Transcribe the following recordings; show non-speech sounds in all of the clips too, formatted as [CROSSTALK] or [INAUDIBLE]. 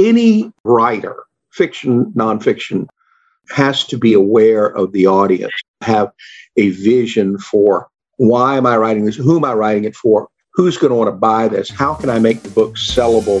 any writer, fiction, nonfiction, has to be aware of the audience, have a vision for why am I writing this? Who am I writing it for? Who's going to want to buy this? How can I make the book sellable?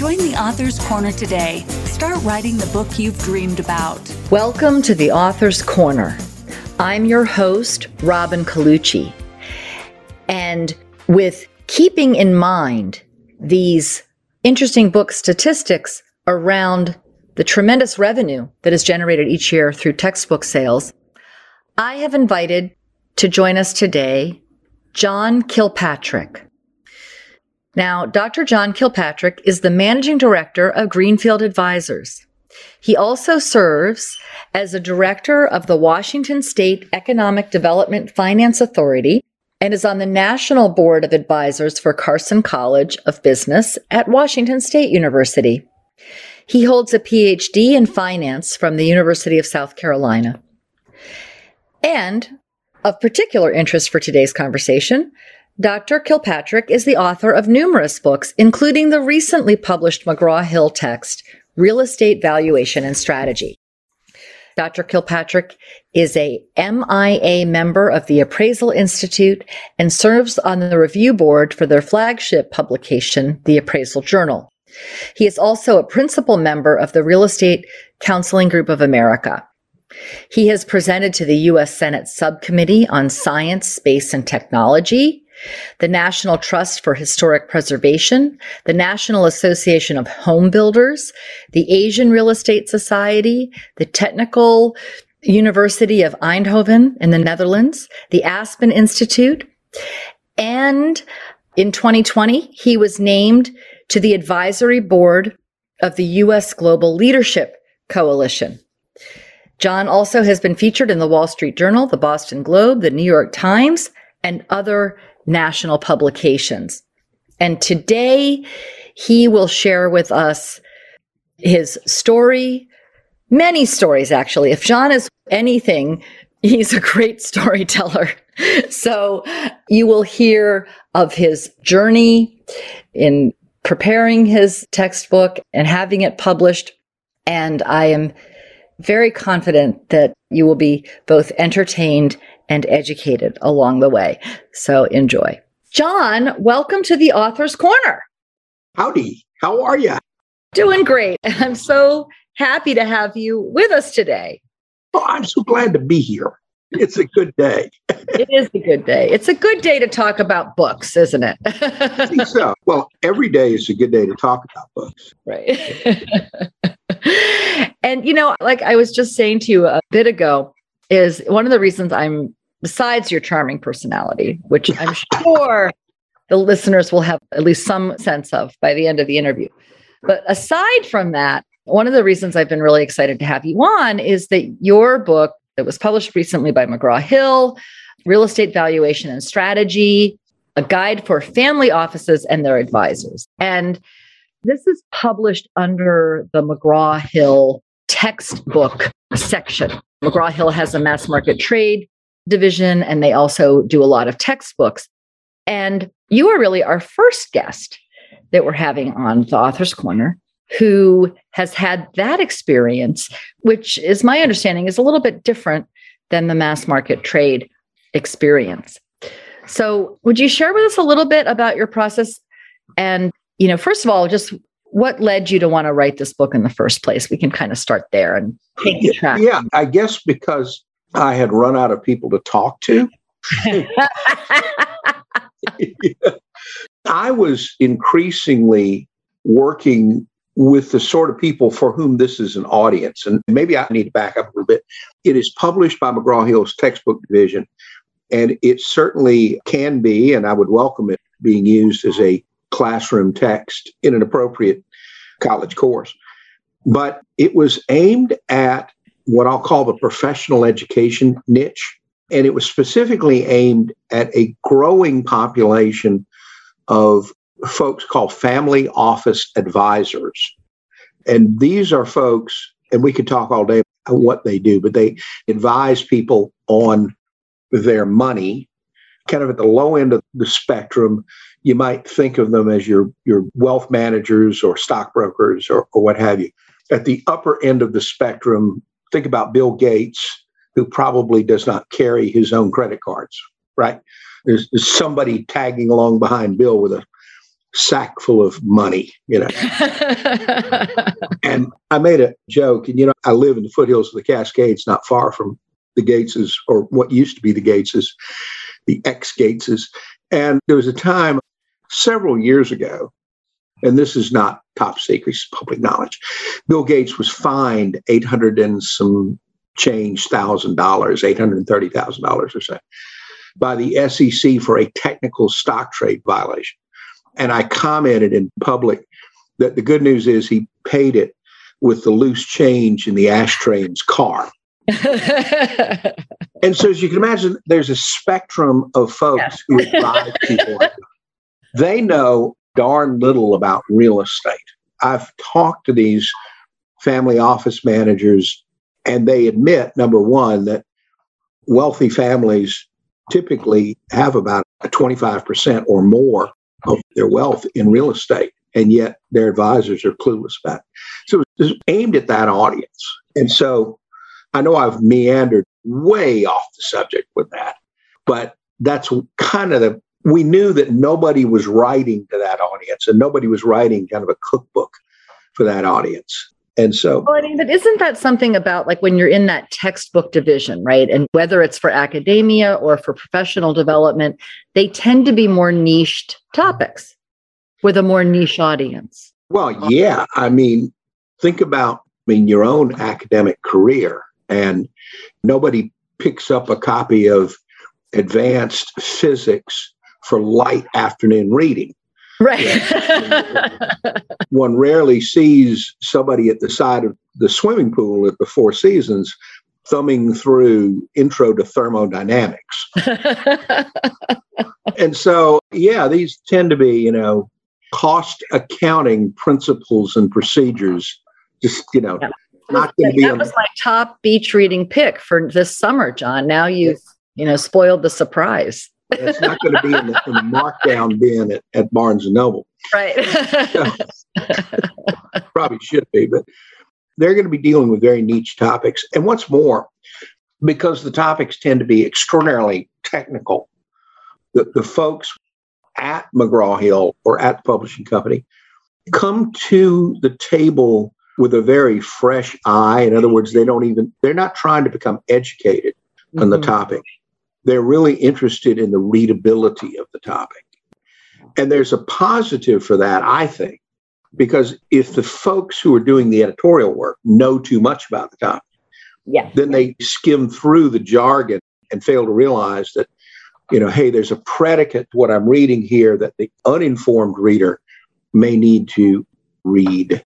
Join the Author's Corner today. Start writing the book you've dreamed about. Welcome to the Author's Corner. I'm your host, Robin Colucci. And with keeping in mind these interesting book statistics around the tremendous revenue that is generated each year through textbook sales, I have invited to join us today John Kilpatrick. Now, Dr. John Kilpatrick is the managing director of Greenfield Advisors. He also serves as a director of the Washington State Economic Development Finance Authority and is on the National Board of Advisors for Carson College of Business at Washington State University. He holds a PhD in finance from the University of South Carolina. And of particular interest for today's conversation, Dr. Kilpatrick is the author of numerous books, including the recently published McGraw Hill text, Real Estate Valuation and Strategy. Dr. Kilpatrick is a MAI member of the Appraisal Institute and serves on the review board for their flagship publication, The Appraisal Journal. He is also a principal member of the Real Estate Counseling Group of America. He has presented to the U.S. Senate Subcommittee on Science, Space, and Technology, the National Trust for Historic Preservation, the National Association of Home Builders, the Asian Real Estate Society, the Technical University of Eindhoven in the Netherlands, the Aspen Institute, and in 2020, he was named to the advisory board of the U.S. Global Leadership Coalition. John also has been featured in the Wall Street Journal, the Boston Globe, the New York Times, and other national publications. And today he will share with us his story, many stories actually. If John is anything, he's a great [LAUGHS] storyteller. So you will hear of his journey in preparing his textbook and having it published. And I am very confident that you will be both entertained and educated along the way. So enjoy. John, welcome to the Author's Corner. Howdy. How are you? Doing great. [LAUGHS] I'm so happy to have you with us today. Oh, I'm so glad to be here. It's a good day. [LAUGHS] it is a good day. It's a good day to talk about books, isn't it? I think [LAUGHS] so. Well, every day is a good day to talk about books. Right. and, you know, like I was just saying to you a bit ago, is one of the reasons I'm besides your charming personality, which I'm sure the listeners will have at least some sense of by the end of the interview. But aside from that, one of the reasons I've been really excited to have you on is that your book that was published recently by McGraw Hill, Real Estate Valuation and Strategy, a guide for family offices and their advisors. And this is published under the McGraw Hill textbook section. McGraw Hill has a mass market trade division, and they also do a lot of textbooks. And you are really our first guest that we're having on the Author's Corner who has had that experience, which is my understanding is a little bit different than the mass market trade experience. So, would you share with us a little bit about your process? And, you know, first of all, just what led you to want to write this book in the first place? We can kind of start there and take the track. Yeah, I guess because I had run out of people to talk to. [LAUGHS] I was increasingly working with the sort of people for whom this is an audience. And maybe I need to back up a little bit. It is published by McGraw Hill's textbook division, and it certainly can be, and I would welcome it being used as a classroom text in an appropriate college course. but it was aimed at what I'll call the professional education niche. And it was specifically aimed at a growing population of folks called family office advisors. And these are folks, and we could talk all day about what they do, but they advise people on their money, kind of at the low end of the spectrum. You might think of them as your, your wealth managers or stockbrokers or, or what have you. At the upper end of the spectrum, think about Bill Gates, who probably does not carry his own credit cards, right? There's, there's somebody tagging along behind Bill with a sack full of money, you know. [LAUGHS] and I made a joke, and you know, I live in the foothills of the Cascades, not far from the Gateses, or what used to be the Gateses, the ex Gateses. And there was a time several years ago, and this is not top secret, public knowledge. Bill Gates was fined 800 and some change thousand dollars, $830,000 or so, by the SEC for a technical stock trade violation. And I commented in public that the good news is he paid it with the loose change in the ashtray in his car. [LAUGHS] and so, as you can imagine, there's a spectrum of folks yeah. who advise people. They know darn little about real estate. I've talked to these family office managers, and they admit number one, that wealthy families typically have about a 25% or more of their wealth in real estate, and yet their advisors are clueless about it. So it's aimed at that audience. And so I know I've meandered way off the subject with that, but that's kind of the we knew that nobody was writing to that audience and nobody was writing kind of a cookbook for that audience. And so, well, I mean, but isn't that something about like when you're in that textbook division, right? And whether it's for academia or for professional development, they tend to be more niched topics with a more niche audience. Well, yeah. I mean, think about, I mean, your own academic career, and nobody picks up a copy of advanced physics for light afternoon reading. Right. [LAUGHS] One rarely sees somebody at the side of the swimming pool at the Four Seasons thumbing through Intro to Thermodynamics. [LAUGHS] and so, yeah, these tend to be, you know, cost accounting principles and procedures. Just, you know, yeah. not going to be. That was my top beach reading pick for this summer, John. Now you've, you know, spoiled the surprise. It's not going to be in the, in the markdown bin at, at Barnes and Noble. Right. probably should be, but they're going to be dealing with very niche topics. And what's more, because the topics tend to be extraordinarily technical, the, the folks at McGraw Hill or at the publishing company come to the table with a very fresh eye. In other words, they don't even, they're not trying to become educated mm-hmm. on the mm-hmm. topic they're really interested in the readability of the topic. And there's a positive for that, I think, because if the folks who are doing the editorial work know too much about the topic, yeah. then they skim through the jargon and fail to realize that, you know, hey, there's a predicate to what I'm reading here that the uninformed reader may need to read.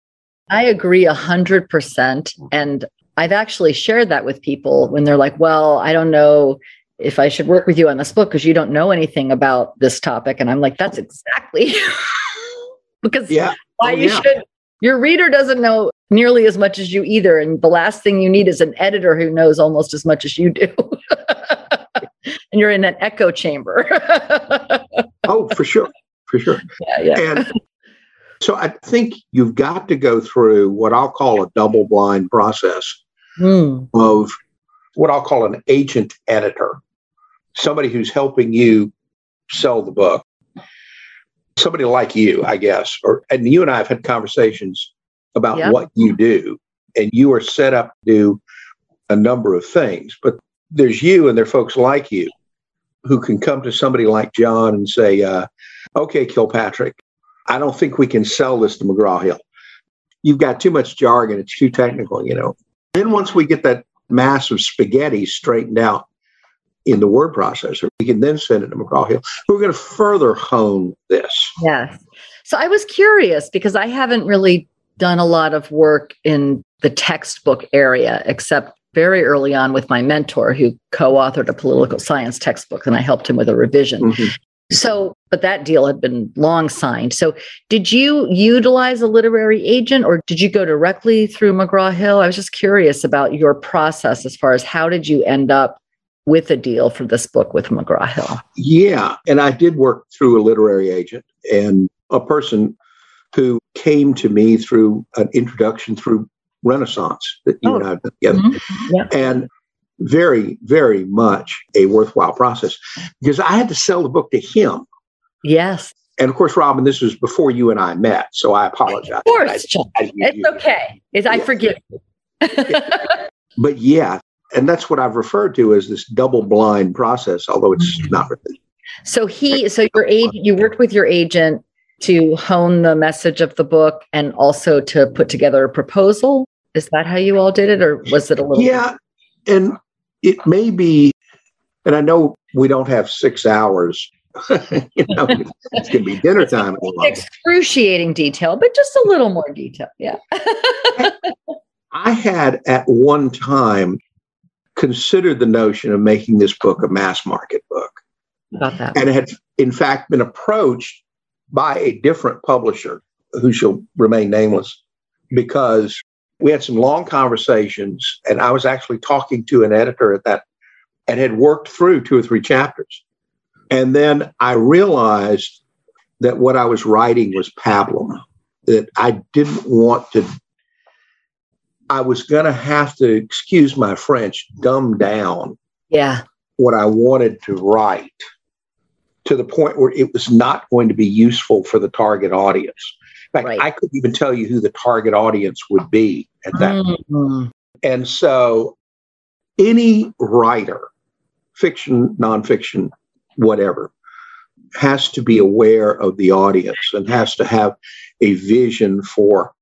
I agree a hundred percent. And I've actually shared that with people when they're like, well, I don't know if I should work with you on this book because you don't know anything about this topic. And I'm like, that's exactly [LAUGHS] because yeah. why oh, you yeah. should. Your reader doesn't know nearly as much as you either. And the last thing you need is an editor who knows almost as much as you do. [LAUGHS] and you're in an echo chamber. [LAUGHS] oh, for sure. For sure. Yeah, yeah. And so I think you've got to go through what I'll call a double blind process mm. of what I'll call an agent editor somebody who's helping you sell the book, somebody like you, I guess, or and you and I have had conversations about yep. what you do, and you are set up to do a number of things. But there's you and there are folks like you who can come to somebody like John and say, uh, "Okay, Kilpatrick, I don't think we can sell this to McGraw Hill. You've got too much jargon; it's too technical, you know." Then once we get that mass of spaghetti straightened out, in the word processor. We can then send it to McGraw Hill. We're going to further hone this. Yes. So I was curious because I haven't really done a lot of work in the textbook area, except very early on with my mentor who co-authored a political science textbook and I helped him with a revision. Mm-hmm. So, but that deal had been long signed. So, did you utilize a literary agent or did you go directly through McGraw Hill? I was just curious about your process as far as how did you end up with a deal for this book with McGraw Hill? Yeah, and I did work through a literary agent and a person who came to me through an introduction through Renaissance that you oh. and I have done together. Mm-hmm. Yeah. And very, very much a worthwhile process because I had to sell the book to him. Yes. And of course, Robin, this was before you and I met, so I apologize. Of course, I, I, it's you, okay. It's, I forgive you. [LAUGHS] but yeah, and that's what I've referred to as this double blind process, although it's mm-hmm. not really. So he, so your agent, you worked with your agent to hone the message of the book and also to put together a proposal. Is that how you all did it, or was it a little? Yeah, and it may be, and I know we don't have six hours. [LAUGHS] you know, it's going to be dinner time. Excruciating detail, but just a little more detail. Yeah. [LAUGHS] I had at one time considered the notion of making this book a mass market book. About that. And had, in fact, been approached by a different publisher who shall remain nameless because we had some long conversations and I was actually talking to an editor at that and had worked through two or three chapters. And then I realized that what I was writing was pablum, that I didn't want to, I was going to have to, excuse my French, dumb down yeah. what I wanted to write to the point where it was not going to be useful for the target audience. In fact, right. I couldn't even tell you who the target audience would be at that mm-hmm. And so any writer, fiction, nonfiction, whatever, has to be aware of the audience and has to have a vision for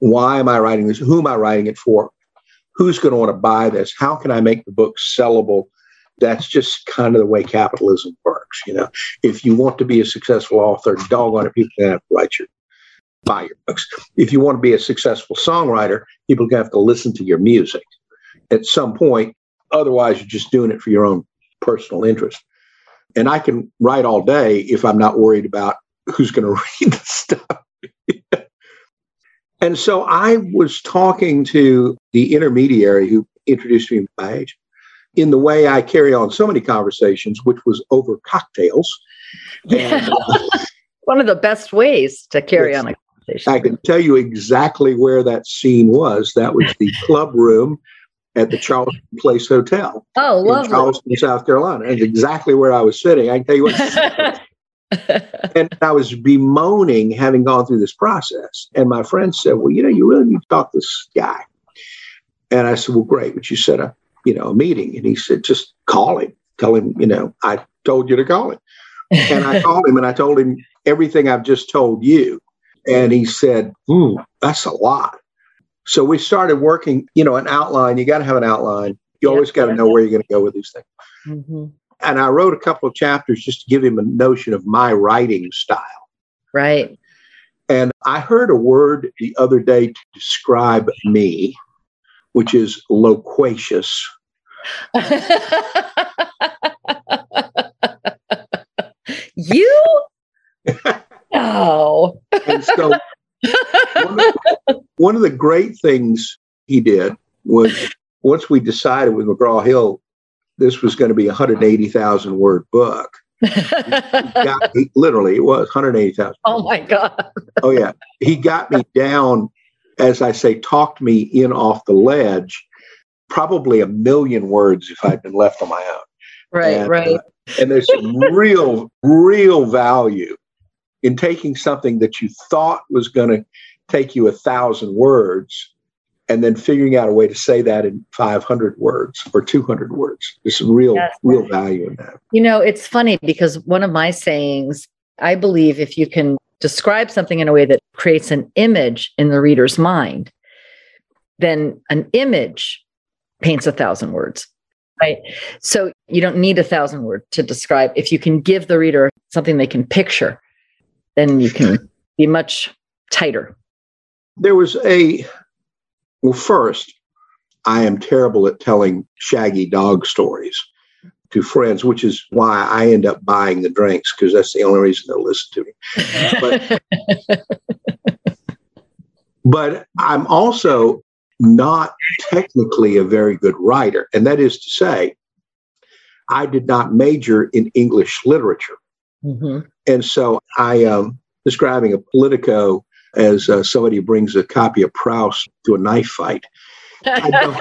why am I writing this? Who am I writing it for? Who's going to want to buy this? How can I make the book sellable that's just kind of the way capitalism works. You know, if you want to be a successful author, doggone it, people have to write your buy your books. If you want to be a successful songwriter, people are going to have to listen to your music at some point. Otherwise, you're just doing it for your own personal interest. And I can write all day if I'm not worried about who's going [LAUGHS] to read the stuff. And so I was talking to the intermediary who introduced me to my agent in the way I carry on so many conversations, which was over cocktails. [LAUGHS] And, uh, One of the best ways to carry on a conversation. I can tell you exactly where that scene was. That was the [LAUGHS] club room at the Charleston Place Hotel. Oh, lovely. In Charleston, South Carolina. And exactly where I was sitting. I can tell you what. [LAUGHS] [LAUGHS] and I was bemoaning having gone through this process. And my friend said, Well, you know, you really need to talk to this guy. And I said, Well, great. But you set up you know, a meeting. And he said, just call him, tell him, you know, I told you to call him. And I called him and I told him everything I've just told you. And he said, hmm, that's a lot. So we started working, you know, an outline. You got to have an outline. You always got to know where you're going to go with these things. Mm-hmm. And I wrote a couple of chapters just to give him a notion of my writing style. Right. And I heard a word the other day to describe me, which is loquacious. [LAUGHS] you? [LAUGHS] no. and so one of, the, one of the great things he did was once we decided with McGraw Hill this was going to be a 180,000 word book. [LAUGHS] got, he, literally, it was 180,000. Oh my God. oh, yeah. He got me down, as I say, talked me in off the ledge probably a million words if I'd been left on my own. Right, and, right. Uh, and there's some real, real value in taking something that you thought was going to take you a thousand words and then figuring out a way to say that in 500 words or 200 words. There's some real, yes. real value in that. You know, it's funny because one of my sayings, I believe if you can describe something in a way that creates an image in the reader's mind, then an image paints a thousand words. Right. So you don't need a thousand words to describe. If you can give the reader something they can picture, then you can be much tighter. There was a, well, first, I am terrible at telling shaggy dog stories to friends, which is why I end up buying the drinks because that's the only reason they'll listen to me. But, [LAUGHS] but I'm also not technically a very good writer. And that is to say, I did not major in English literature. Mm-hmm. And so I am um, describing a Politico as uh, somebody brings a copy of Proust to a knife fight. I don't,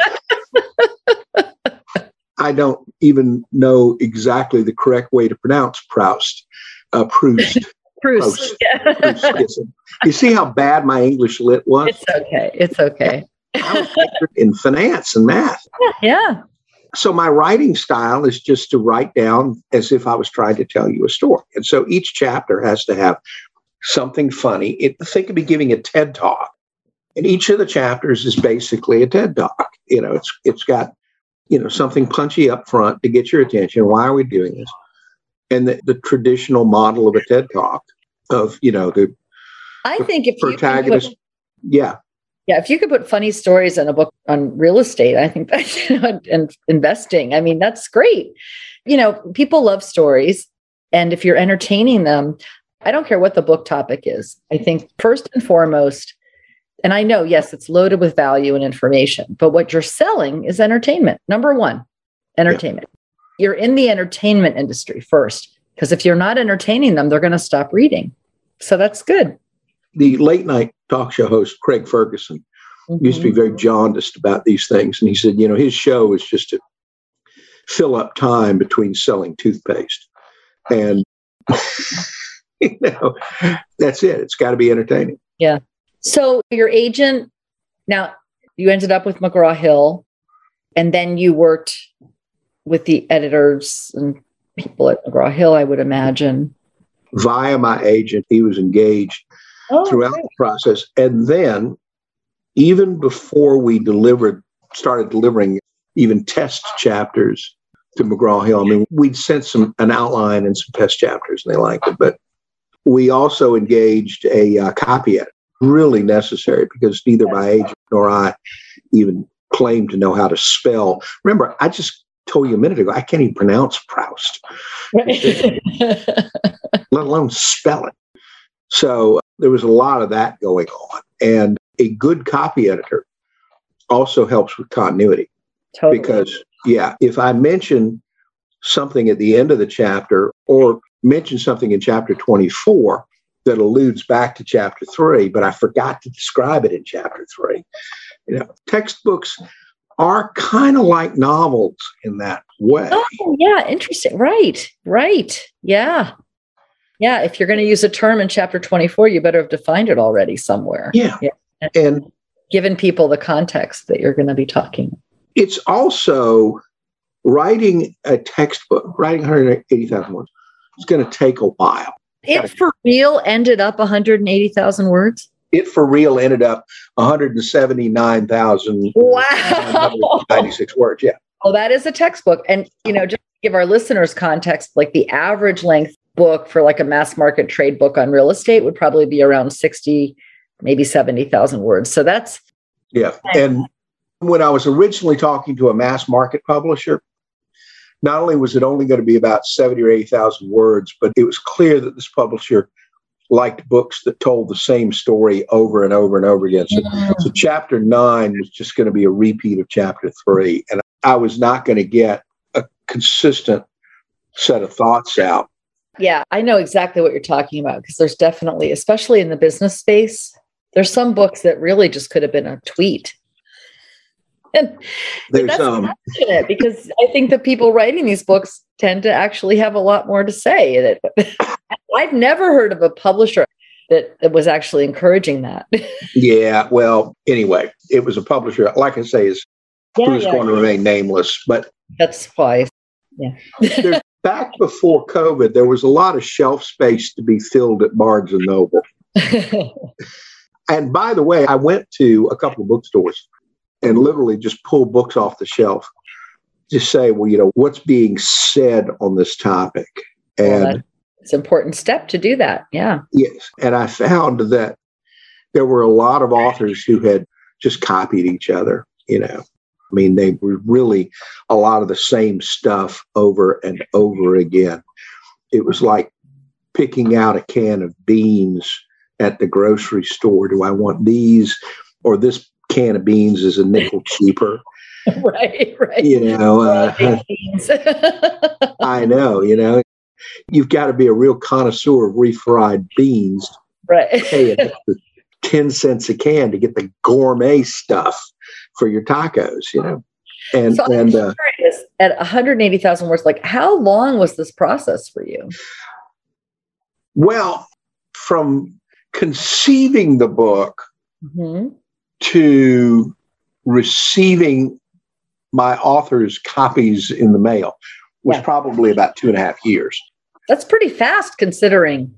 [LAUGHS] I don't even know exactly the correct way to pronounce Proust. Uh, Proust. [LAUGHS] Proust. Proust. Yeah. Proust. You see how bad my English lit was? It's okay. It's okay. I was in finance and math. Yeah. So my writing style is just to write down as if I was trying to tell you a story. And so each chapter has to have something funny. It, think of me giving a TED talk. And each of the chapters is basically a TED talk. You know, it's it's got, you know, something punchy up front to get your attention. Why are we doing this? And the, the traditional model of a TED talk of, you know, the I think if protagonist, put, yeah. Yeah, if you could put funny stories in a book on real estate, I think [LAUGHS] that you know, and investing, I mean, that's great. You know, people love stories. And if you're entertaining them, I don't care what the book topic is. I think first and foremost, and I know, yes, it's loaded with value and information, but what you're selling is entertainment. Number one, entertainment. Yeah. You're in the entertainment industry first, because if you're not entertaining them, they're going to stop reading. So that's good. The late night talk show host, Craig Ferguson, mm-hmm. used to be very jaundiced about these things. And he said, you know, his show is just to fill up time between selling toothpaste. And [LAUGHS] [LAUGHS] you know, that's it. It's got to be entertaining. Yeah. So your agent, now you ended up with McGraw Hill, and then you worked with the editors and people at McGraw Hill, I would imagine. Via my agent, he was engaged oh, throughout great. the process. And then, even before we delivered, started delivering even test chapters to McGraw Hill, I mean, we'd sent some an outline and some test chapters, and they liked it. But we also engaged a uh, copy editor, really necessary because neither my agent nor I even claimed to know how to spell. Remember, I just told you a minute ago, I can't even pronounce Proust, [LAUGHS] let alone spell it. So there was a lot of that going on. And a good copy editor also helps with continuity. Totally. Because, yeah, if I mention something at the end of the chapter or mention something in chapter 24 that alludes back to chapter three, but I forgot to describe it in chapter three. You know, textbooks are kind of like novels in that way. Oh, yeah, interesting. Right, right. Yeah. Yeah. If you're going to use a term in chapter 24, you better have defined it already somewhere. Yeah. yeah. And, and given people the context that you're going to be talking. It's also writing a textbook, writing 180,000 words it's going to take a while. It for real ended up 180,000 words? It for real ended up 179,000. Wow. 96 words. Yeah. Well, that is a textbook. And, you know, just give our listeners context, like the average length book for like a mass market trade book on real estate would probably be around 60, maybe 70,000 words. So that's. Yeah. And when I was originally talking to a mass market publisher, not only was it only going to be about 70 or 80,000 words, but it was clear that this publisher liked books that told the same story over and over and over again. So, mm-hmm. so chapter nine was just going to be a repeat of chapter three. And I was not going to get a consistent set of thoughts out. Yeah, I know exactly what you're talking about because there's definitely, especially in the business space, there's some books that really just could have been a tweet and that's um, unfortunate because I think the people writing these books tend to actually have a lot more to say. [COUGHS] I've never heard of a publisher that, that was actually encouraging that. [LAUGHS] yeah, well, anyway, it was a publisher, like I say, is yeah, who's yeah, going yeah. to remain nameless, but that's why. Yeah. [LAUGHS] back before COVID, there was a lot of shelf space to be filled at Barnes and Noble. [LAUGHS] and by the way, I went to a couple of bookstores and literally just pull books off the shelf. Just say, well, you know, what's being said on this topic? And well, it's an important step to do that. Yeah. Yes. And I found that there were a lot of authors who had just copied each other, you know. I mean, they were really a lot of the same stuff over and over again. It was like picking out a can of beans at the grocery store. Do I want these or this can of beans is a nickel [LAUGHS] cheaper? right, right. You know, uh, [LAUGHS] I know, you know, you've got to be a real connoisseur of refried beans. Right. Pay 10 cents a can to get the gourmet stuff for your tacos, you know. And, so and uh, at 180,000 words, like how long was this process for you? Well, from conceiving the book mm-hmm. To receiving my author's copies in the mail was yeah. probably about two and a half years. That's pretty fast considering.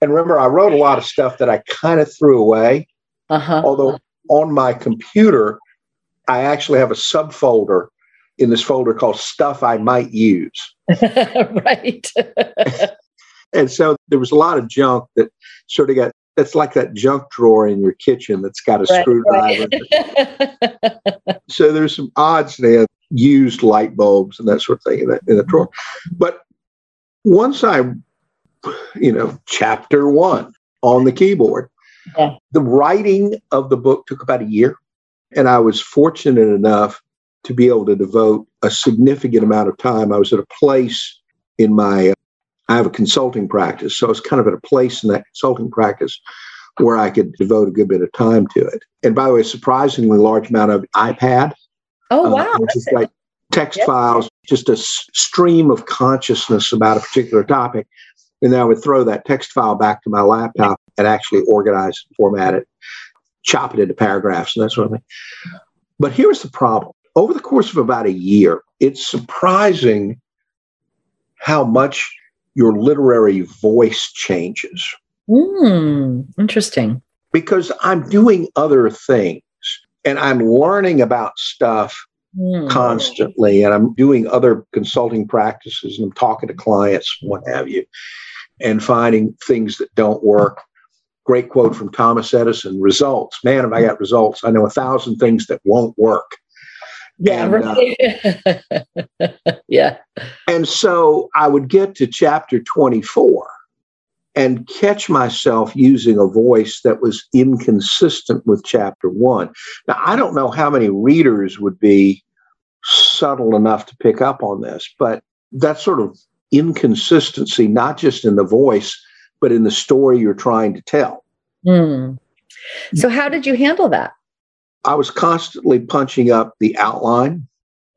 And remember, I wrote a lot of stuff that I kind of threw away. Uh-huh. Although on my computer, I actually have a subfolder in this folder called Stuff I Might Use. [LAUGHS] right. [LAUGHS] and so there was a lot of junk that sort of got that's like that junk drawer in your kitchen that's got a right, screwdriver. Right. [LAUGHS] so there's some odds there, used light bulbs and that sort of thing in that in the drawer. But once I, you know, chapter one on the keyboard, yeah. the writing of the book took about a year. And I was fortunate enough to be able to devote a significant amount of time. I was at a place in my I have a consulting practice. So it's kind of at a place in that consulting practice where I could devote a good bit of time to it. And by the way, surprisingly large amount of iPad. Oh, uh, wow. Uh, just like text yep. files, just a s- stream of consciousness about a particular topic. And then I would throw that text file back to my laptop and actually organize and format it, chop it into paragraphs and that sort of thing. But here's the problem. Over the course of about a year, it's surprising how much your literary voice changes. Mm, interesting. Because I'm doing other things and I'm learning about stuff mm. constantly and I'm doing other consulting practices and I'm talking to clients, what have you, and finding things that don't work. Great quote from Thomas Edison results. Man, if I got results, I know a thousand things that won't work. Yeah, and, right. Uh, [LAUGHS] yeah. And so I would get to chapter 24 and catch myself using a voice that was inconsistent with chapter one. Now, I don't know how many readers would be subtle enough to pick up on this, but that sort of inconsistency, not just in the voice, but in the story you're trying to tell. Mm. So, how did you handle that? I was constantly punching up the outline.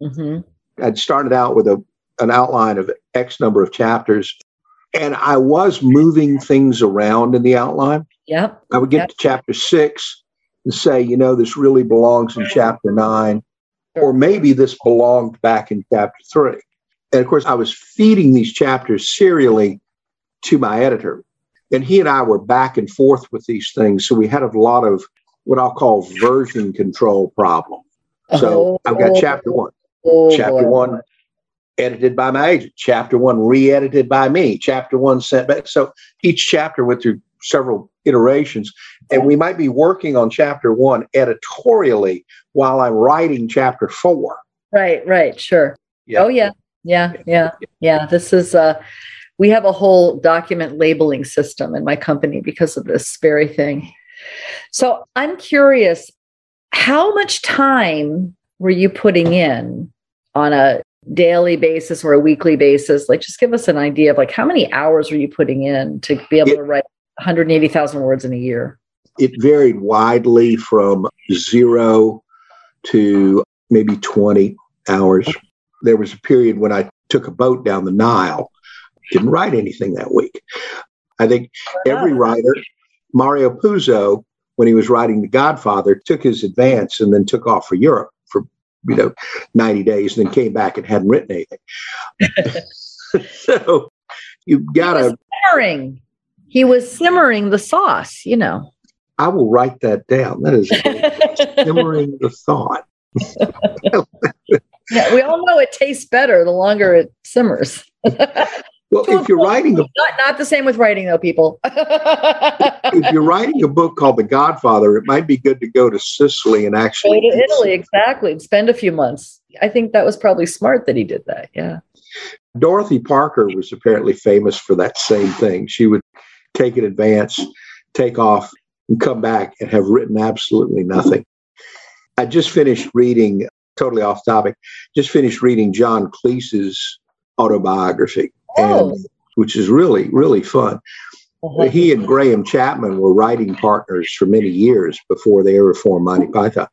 Mm-hmm. I'd started out with a an outline of X number of chapters, and I was moving things around in the outline. Yep. I would get yep. to chapter six and say, you know, this really belongs in chapter nine, or maybe this belonged back in chapter three. And of course, I was feeding these chapters serially to my editor. And he and I were back and forth with these things. So we had a lot of what I'll call version control problem. So oh, I've got chapter one. Oh, chapter one edited by my agent. Chapter one re-edited by me. Chapter one sent back. So each chapter went through several iterations. And we might be working on chapter one editorially while I'm writing chapter four. Right, right, sure. Yeah. Oh yeah. Yeah, yeah, yeah. This is uh we have a whole document labeling system in my company because of this very thing. So I'm curious, how much time were you putting in on a daily basis or a weekly basis? Like, just give us an idea of like how many hours were you putting in to be able it, to write 180,000 words in a year? It varied widely from zero to maybe 20 hours. There was a period when I took a boat down the Nile, didn't write anything that week. I think every writer Mario Puzo, when he was writing The Godfather, took his advance and then took off for Europe for you know 90 days and then came back and hadn't written anything. [LAUGHS] so you've got to simmering. He was simmering the sauce, you know. I will write that down. That is [LAUGHS] simmering the thought. [LAUGHS] yeah, we all know it tastes better the longer it simmers. Well, if you're writing a not, not the same with writing though, people. if you're writing a book called The Godfather, it might be good to go to Sicily and actually go to Italy, exactly. Spend a few months. I think that was probably smart that he did that. Yeah. Dorothy Parker was apparently famous for that same thing. She would take an advance, take off, and come back and have written absolutely nothing. I just finished reading, totally off topic, just finished reading John Cleese's autobiography, Oh. and, which is really, really fun. Uh-huh. He and Graham Chapman were writing partners for many years before they ever formed Monty Python.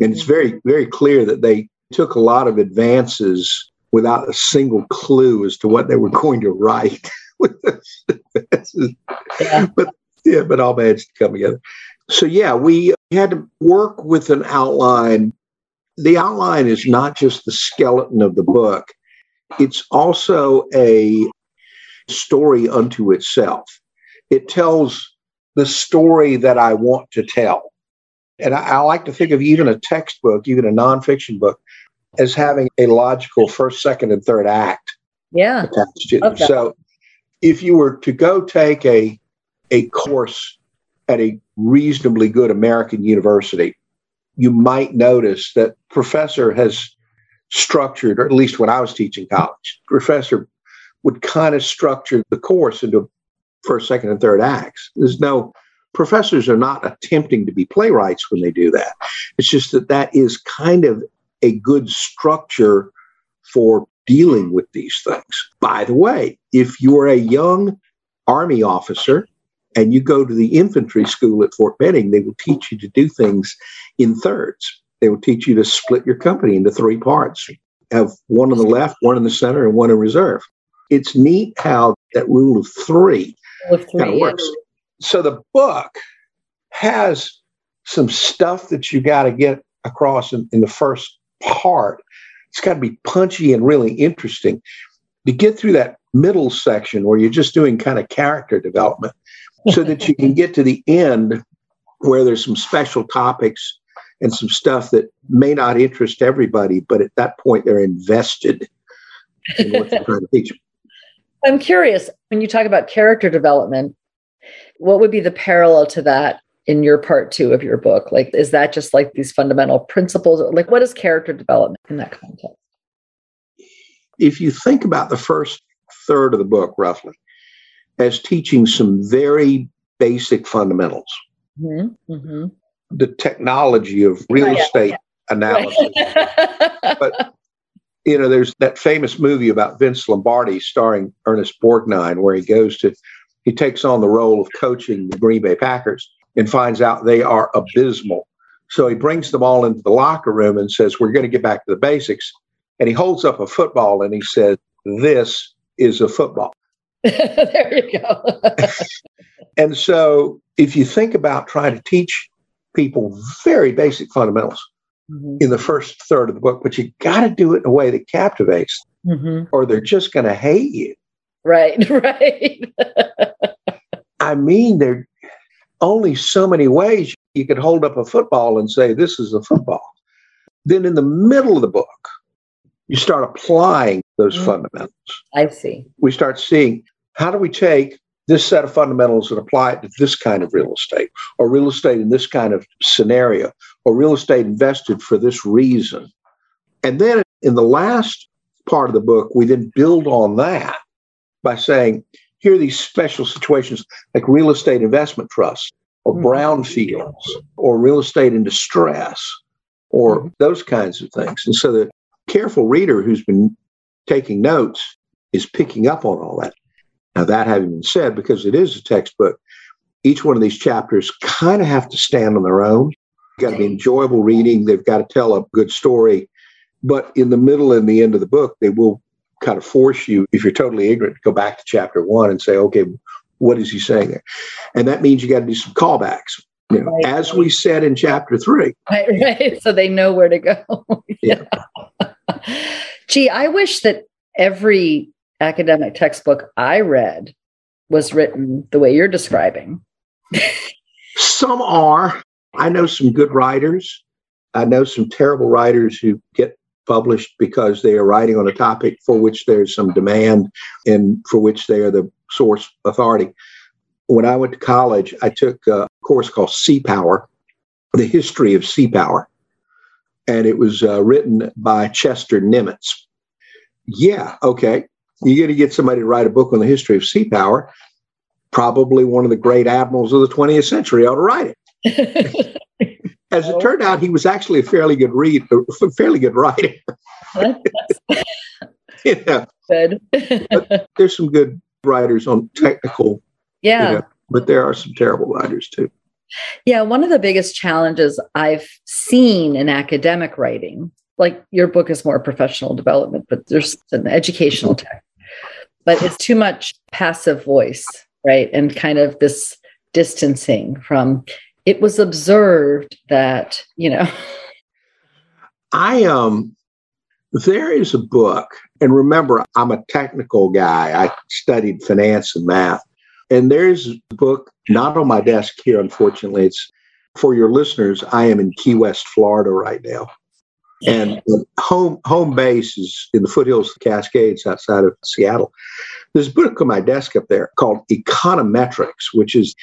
And it's very, very clear that they took a lot of advances without a single clue as to what they were going to write [LAUGHS] with those advances. Yeah. But yeah, but all managed to come together. So yeah, we had to work with an outline. The outline is not just the skeleton of the book, it's also a story unto itself. It tells the story that I want to tell. And I, I like to think of even a textbook, even a nonfiction book, as having a logical first, second, and third act Yeah. attached to them. Okay. So if you were to go take a a course at a reasonably good American university, you might notice that professor has structured, or at least when I was teaching college, professor would kind of structure the course into first, second, and third acts. There's no professors are not attempting to be playwrights when they do that. It's just that that is kind of a good structure for dealing with these things. By the way, if you're a young Army officer and you go to the infantry school at Fort Benning, they will teach you to do things in thirds. They will teach you to split your company into three parts have one on the left, one in the center, and one in reserve. It's neat how that rule of three With kind of three, works. So the book has some stuff that you got to get across in, in the first part. It's got to be punchy and really interesting. To get through that middle section where you're just doing kind of character development so that you can [LAUGHS] get to the end where there's some special topics and some stuff that may not interest everybody, but at that point they're invested in what you're trying to teach. I'm curious when you talk about character development, what would be the parallel to that in your part two of your book? Like, is that just like these fundamental principles? Like, what is character development in that context? if you think about the first third of the book, roughly, as teaching some very basic fundamentals, Mm-hmm. Mm-hmm. The technology of real Oh, yeah, estate analysis. [LAUGHS] But you know, there's that famous movie about Vince Lombardi starring Ernest Borgnine, where he goes to, he takes on the role of coaching the Green Bay Packers and finds out they are abysmal. So he brings them all into the locker room and says, We're going to get back to the basics. And he holds up a football and he says, This is a football. [LAUGHS] there you go. [LAUGHS] And so if you think about trying to teach people very basic fundamentals Mhm. in the first third of the book, but you got to do it in a way that captivates, Mhm. or they're just going to hate you. Right, [LAUGHS] right. [LAUGHS] I mean, there are only so many ways you could hold up a football and say, This is a football. Then in the middle of the book, you start applying those Mhm. fundamentals. I see. We start seeing how do we take this set of fundamentals and apply it to this kind of real estate, or real estate in this kind of scenario, or real estate invested for this reason. And then in the last part of the book, we then build on that by saying, here are these special situations like real estate investment trusts, or Mhm. brownfields, or real estate in distress, or Mhm. those kinds of things. And so the careful reader who's been taking notes is picking up on all that. Now, that having been said, because it is a textbook, each one of these chapters kind of have to stand on their own. You've got to be enjoyable reading. They've got to tell a good story. But in the middle and the end of the book, they will kind of force you, if you're totally ignorant, to go back to chapter one and say, okay, what is he saying there? And that means you got to do some callbacks. You know, Right. as we said in chapter three. Right, right. So they know where to go. [LAUGHS] Yeah. Gee, I wish that every academic textbook I read was written the way you're describing. Some are. I know some good writers. I know some terrible writers who get published because they are writing on a topic for which there's some demand and for which they are the source authority. When I went to college, I took a course called Sea Power, the history of sea power, and it was uh, written by Chester Nimitz. Yeah, okay. You got to get somebody to write a book on the history of sea power. Probably one of the great admirals of the 20th century ought to write it. [LAUGHS] As it turned out, he was actually a fairly good read, a fairly good writer. [LAUGHS] yeah. Good. there's some good writers on technical. Yeah. You know, but there are some terrible writers too. Yeah, one of the biggest challenges I've seen in academic writing, like your book is more professional development, but there's an educational mm-hmm. text, but it's too much passive voice, right? And kind of this distancing from it was observed that, you know. I um there is a book, and remember, I'm a technical guy. I studied finance and math. And there's a book not on my desk here, unfortunately. It's for your listeners. I am in Key West, Florida right now. And home home base is in the foothills of the Cascades outside of Seattle. There's a book on my desk up there called Econometrics, which is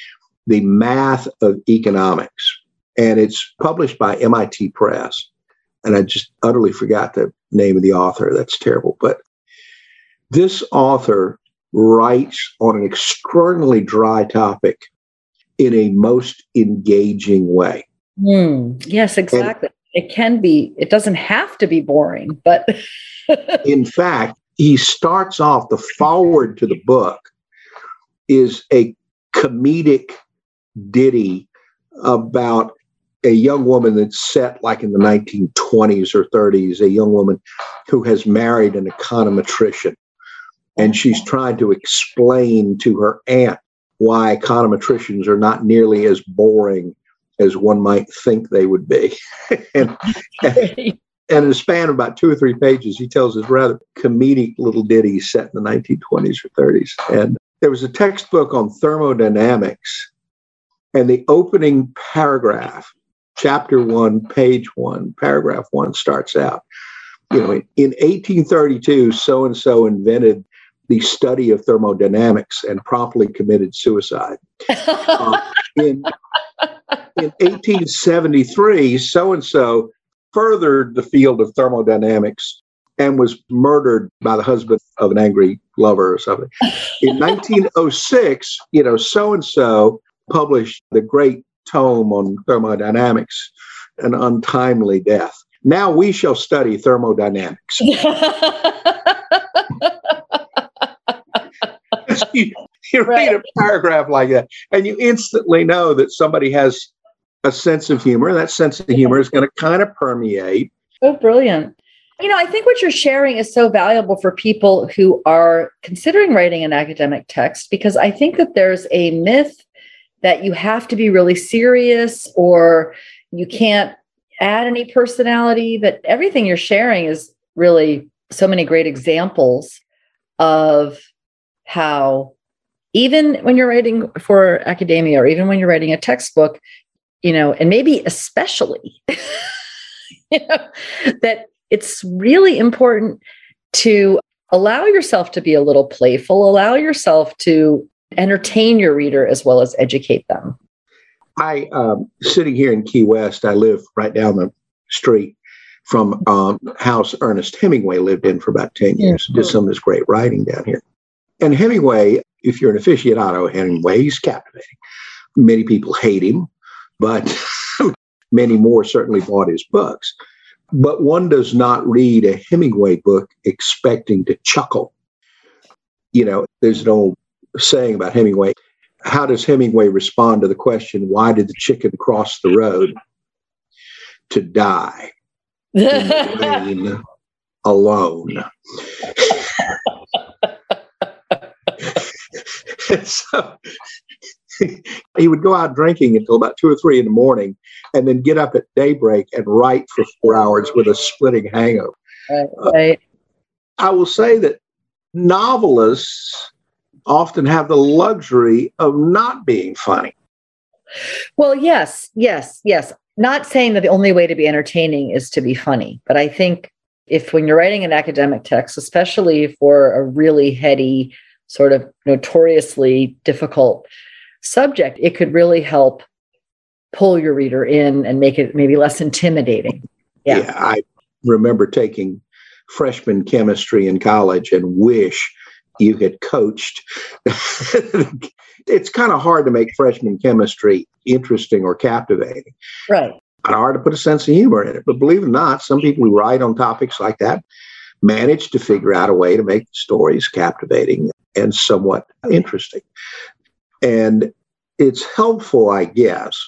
the math of economics. And it's published by MIT Press. And I just utterly forgot the name of the author. That's terrible. But this author writes on an extraordinarily dry topic in a most engaging way. Mm, yes, exactly. And it can be, it doesn't have to be boring, but. [LAUGHS] in fact, he starts off the foreword to the book is a comedic ditty about a young woman that's set like in the 1920s or 30s, a young woman who has married an econometrician and she's trying to explain to her aunt why econometricians are not nearly as boring as one might think they would be. [LAUGHS] and, and, in a span of about two or three pages, he tells this rather comedic little ditty set in the 1920s or 30s. And there was a textbook on thermodynamics, and the opening paragraph, chapter one, page one, paragraph one starts out. You know, in 1832, so and so invented the study of thermodynamics and promptly committed suicide. uh, [LAUGHS] in, in 1873, so and so furthered the field of thermodynamics and was murdered by the husband of an angry lover or something. In [LAUGHS] 1906, you know, so and so published the great tome on thermodynamics, An Untimely Death. Now we shall study thermodynamics. [LAUGHS] [LAUGHS] you, you read a paragraph like that, and you instantly know that somebody has a sense of humor. And that sense of humor is going to kind of permeate. Oh, brilliant. You know, I think what you're sharing is so valuable for people who are considering writing an academic text because I think that there's a myth that you have to be really serious or you can't add any personality, but everything you're sharing is really so many great examples of how even when you're writing for academia or even when you're writing a textbook, you know, and maybe especially, [LAUGHS] you know, that it's really important to allow yourself to be a little playful, allow yourself to entertain your reader as well as educate them. I, um, sitting here in Key West, I live right down the street from um, house Ernest Hemingway lived in for about 10 years, mm-hmm. did some of his great writing down here. And Hemingway, if you're an aficionado Hemingway, he's captivating. Many people hate him, but [LAUGHS] many more certainly bought his books. But one does not read a Hemingway book expecting to chuckle. You know, there's an old saying about Hemingway. How does Hemingway respond to the question, why did the chicken cross the road? To die [LAUGHS] alone. [LAUGHS] [LAUGHS] so he would go out drinking until about two or three in the morning and then get up at daybreak and write for four hours with a splitting hangover. Right. Uh, I will say that novelists often have the luxury of not being funny. Well, yes, yes, yes. Not saying that the only way to be entertaining is to be funny, but I think if when you're writing an academic text, especially for a really heady, sort of notoriously difficult subject, it could really help pull your reader in and make it maybe less intimidating. Yeah. yeah I remember taking freshman chemistry in college and wish you had coached. [LAUGHS] it's kind of hard to make freshman chemistry interesting or captivating. Right. It's hard to put a sense of humor in it. But believe it or not, some people who write on topics like that manage to figure out a way to make the stories captivating and somewhat interesting. And it's helpful, I guess,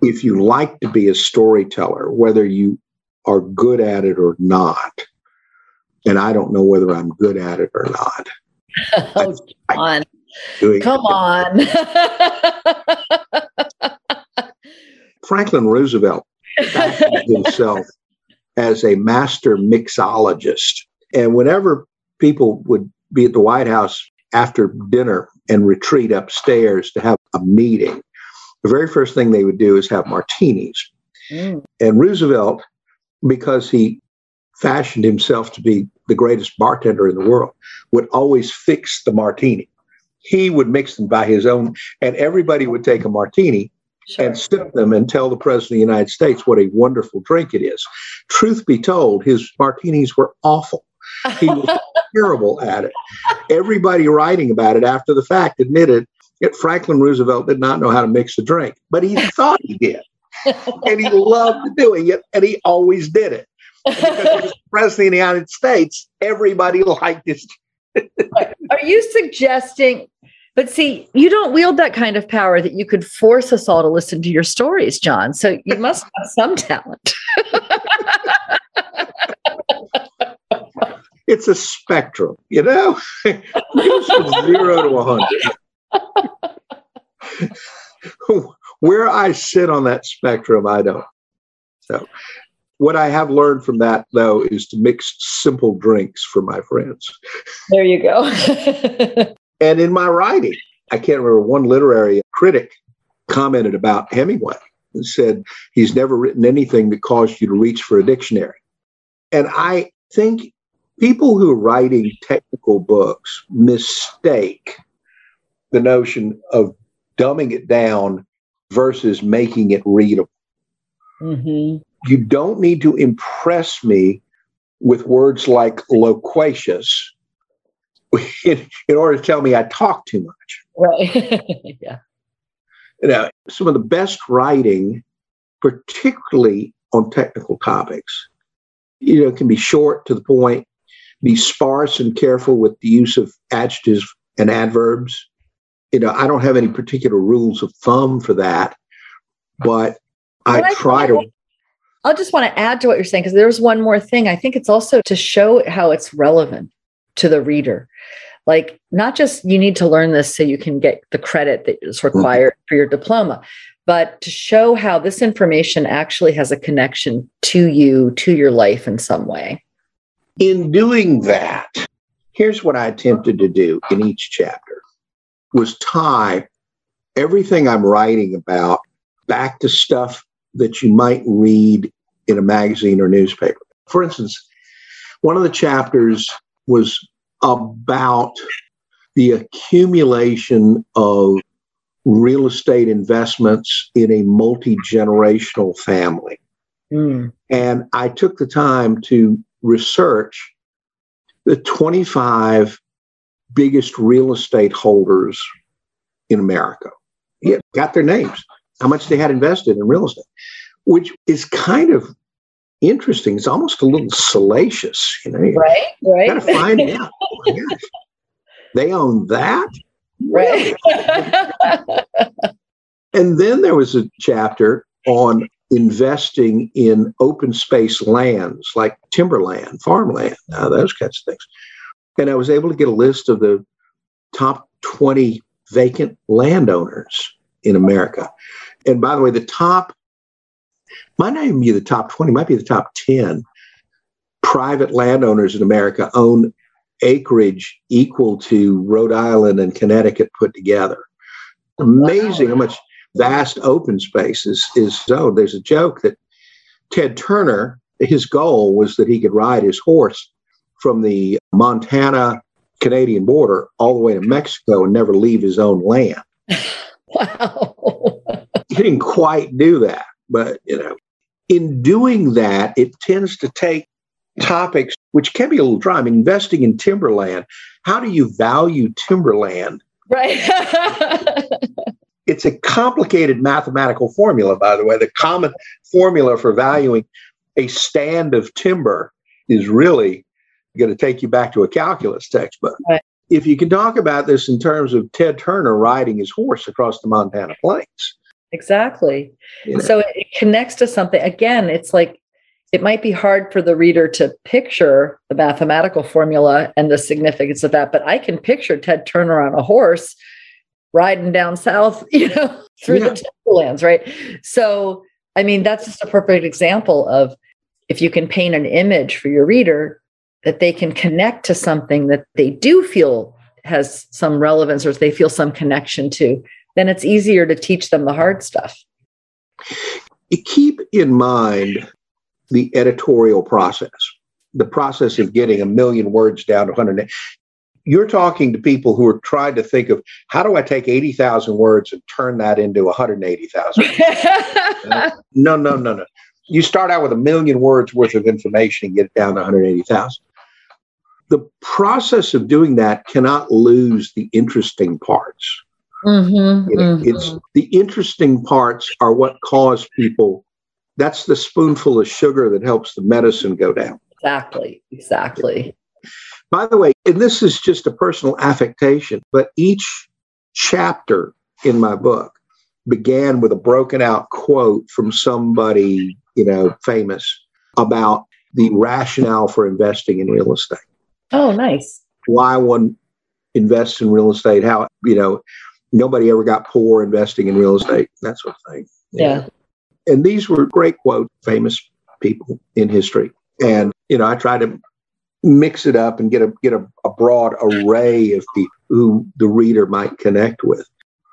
if you like to be a storyteller, whether you are good at it or not. And I don't know whether I'm good at it or not. [LAUGHS] Oh, I, Come on. [LAUGHS] Franklin Roosevelt himself as a master mixologist. And whenever people would be at the White House after dinner and retreat upstairs to have a meeting, the very first thing they would do is have martinis. Mm. And Roosevelt, because he fashioned himself to be the greatest bartender in the world, would always fix the martini. He would mix them by his own, and everybody would take a martini sure. and sip them and tell the president of the United States what a wonderful drink it is. Truth be told, his martinis were awful. He was [LAUGHS] terrible at it. Everybody writing about it after the fact admitted that Franklin Roosevelt did not know how to mix a drink, but he [LAUGHS] thought he did. and he loved doing it, and he always did it. because he was president of the United States, everybody liked his. Are you suggesting? But see, you don't wield that kind of power that you could force us all to listen to your stories, John. So you must have some talent. [LAUGHS] it's a spectrum, you know? [LAUGHS] from zero to a hundred. [LAUGHS] Where I sit on that spectrum, I don't. So what I have learned from that, though, is to mix simple drinks for my friends. There you go. [LAUGHS] and in my writing, I can't remember one literary critic commented about Hemingway and said he's never written anything that caused you to reach for a dictionary. And I think people who are writing technical books mistake the notion of dumbing it down versus making it readable. Mm-hmm you don't need to impress me with words like loquacious [LAUGHS] in, in order to tell me I talk too much. Right. [LAUGHS] yeah. You know, some of the best writing, particularly on technical topics, you know, can be short to the point, be sparse and careful with the use of adjectives and adverbs. You know, I don't have any particular rules of thumb for that, but I, I try to I'll just want to add to what you're saying because there's one more thing. I think it's also to show how it's relevant to the reader. Like, not just you need to learn this so you can get the credit that is mm-hmm. required mm-hmm. for your diploma, but to show how this information actually has a connection to you, to your life in some way. In doing that, here's what I attempted to do in each chapter was tie everything I'm writing about back to stuff that you might read in a magazine or newspaper. For instance, one of the chapters was about the accumulation of real estate investments in a multi generational family. Mm. And I took the time to research the 25 biggest real estate holders in America. Yeah, got their names how much they had invested in real estate, which is kind of interesting. It's almost a little salacious, you know. Right, right. Got to find out. Oh they own that, right? [LAUGHS] and then there was a chapter on investing in open space lands like timberland, farmland, uh, those kinds of things. And I was able to get a list of the top 20 vacant landowners in America. And by the way, the top might not even be the top 20, might be the top 10 private landowners in America own acreage equal to Rhode Island and Connecticut put together. Amazing wow. how much vast open spaces is, zoned. There's a joke that Ted Turner his goal was that he could ride his horse from the Montana Canadian border all the way to Mexico and never leave his own land. [LAUGHS] wow. he didn't quite do that, but you know, in doing that, it tends to take topics which can be a little dry. I mean, investing in timberland. How do you value timberland? Right. [LAUGHS] it's a complicated mathematical formula, by the way. The common formula for valuing a stand of timber is really going to take you back to a calculus textbook. Right. If you can talk about this in terms of Ted Turner riding his horse across the Montana plains. Exactly. You know? So it connects to something. Again, it's like it might be hard for the reader to picture the mathematical formula and the significance of that, but I can picture Ted Turner on a horse riding down south, [LAUGHS] you know, through yeah. the timberlands, right? So, I mean, that's just a perfect example of if you can paint an image for your reader that they can connect to something that they do feel has some relevance or they feel some connection to, then it's easier to teach them the hard stuff. Keep in mind the editorial process, the process of getting a million words down to 100. You're talking to people who are trying to think of how do I take 80,000 words and turn that into 180,000? [LAUGHS] no, no, no, no. You start out with a million words worth of information and get it down to 180,000. The process of doing that cannot lose the interesting parts. Mm-hmm, it, mm-hmm. It's the interesting parts are what cause people that's the spoonful of sugar that helps the medicine go down. Exactly. Exactly. By the way, and this is just a personal affectation, but each chapter in my book began with a broken out quote from somebody, you know, famous about the rationale for investing in real estate. Oh, nice. Why one invests in real estate, how, you know, nobody ever got poor investing in real estate, that sort of thing. Yeah and these were great quote famous people in history and you know i try to mix it up and get a get a, a broad array of people who the reader might connect with.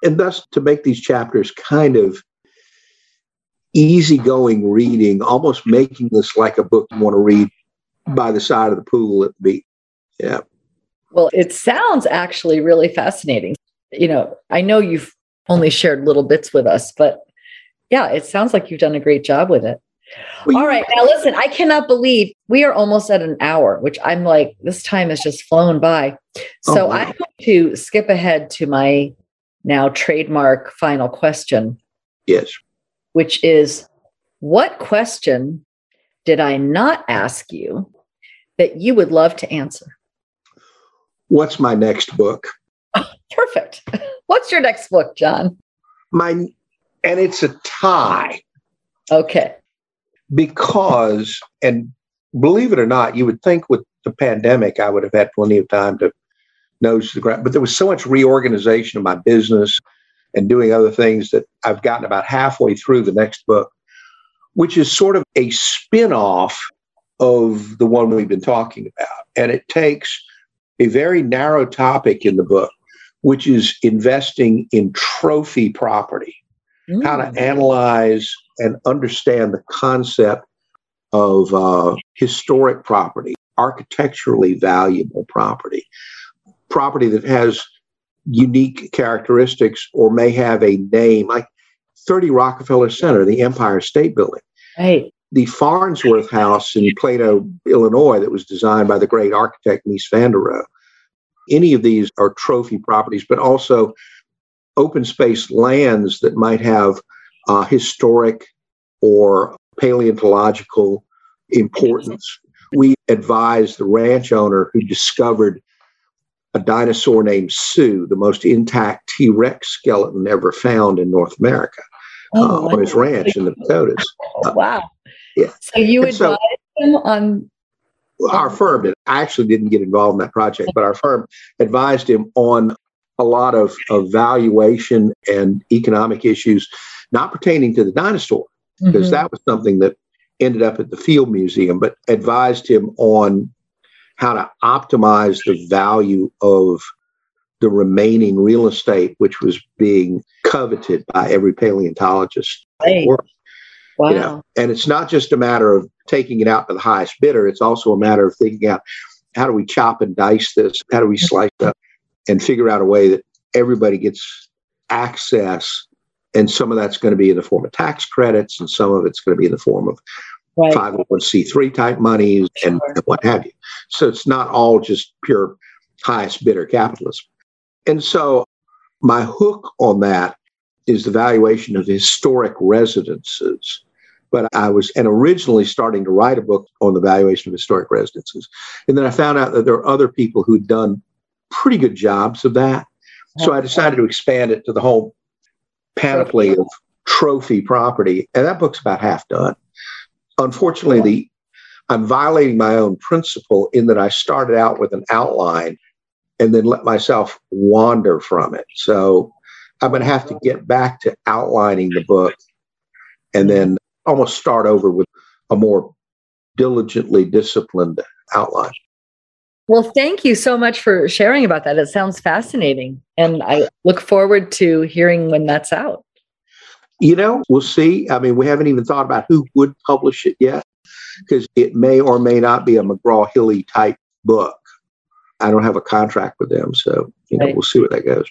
And thus to make these chapters kind of easygoing reading almost making this like a book you want to read by the side of the pool at the beach. Yeah. Well it sounds actually really fascinating. You know i know you've only shared little bits with us but yeah, it sounds like you've done a great job with it. Well, All right. Now, listen, I cannot believe we are almost at an hour, which I'm like, this time has just flown by. Oh, so oh. I'm going to skip ahead to my now trademark final question. Yes. Which is what question did I not ask you that you would love to answer? What's my next book? Oh, [LAUGHS] perfect. What's your next book, John? My and it's a tie. Okay. Because, and believe it or not, you would think with the pandemic, I would have had plenty of time to nose the ground, but there was so much reorganization of my business and doing other things that I've gotten about halfway through the next book, which is sort of a spin off of the one we've been talking about. And it takes a very narrow topic in the book, which is investing in trophy property mm. how to mm. analyze and understand the concept of uh, historic property, architecturally valuable property, property that has unique characteristics or may have a name, like 30 Rockefeller Center, the Empire State Building. Right. The Farnsworth House in Plano, Illinois, that was designed by the great architect Mies van der Rohe. Any of these are trophy properties, but also open space lands that might have uh, historic or paleontological importance. We advised the ranch owner who discovered a dinosaur named Sue, the most intact T Rex skeleton ever found in North America, oh, uh, on his ranch in the Dakotas. Uh, [LAUGHS] wow. Yeah. So you advised so, him on. Our firm did. I actually didn't get involved in that project, but our firm advised him on a lot of, of valuation and economic issues not pertaining to the dinosaur, because mm-hmm. that was something that ended up at the Field Museum, but advised him on how to optimize the value of the remaining real estate, which was being coveted by every paleontologist. Right. Wow. You know? And it's not just a matter of taking it out to the highest bidder, it's also a matter of thinking out how do we chop and dice this? How do we slice up and figure out a way that everybody gets access? And some of that's going to be in the form of tax credits, and some of it's going to be in the form of right. 501c3 type monies sure. and, and what have you. So it's not all just pure highest bidder capitalism. And so my hook on that is the valuation of historic residences. But I was and originally starting to write a book on the valuation of historic residences. And then I found out that there are other people who'd done pretty good jobs of that. So I decided to expand it to the whole panoply of trophy property. And that book's about half done. Unfortunately, the I'm violating my own principle in that I started out with an outline and then let myself wander from it. So I'm going to have to get back to outlining the book and then almost start over with a more diligently disciplined outline. Well, thank you so much for sharing about that. It sounds fascinating. And I look forward to hearing when that's out. You know, we'll see. I mean, we haven't even thought about who would publish it yet because it may or may not be a McGraw Hill type book. I don't have a contract with them. So, you know, right. we'll see where that goes.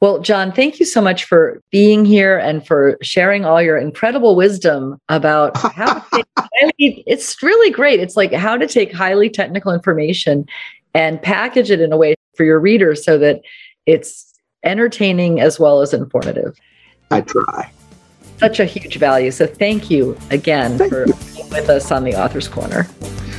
Well, John, thank you so much for being here and for sharing all your incredible wisdom about [LAUGHS] how to take highly, it's really great. It's like how to take highly technical information and package it in a way for your readers so that it's entertaining as well as informative. I try. Such a huge value. So thank you again thank for you. being with us on the Author's Corner.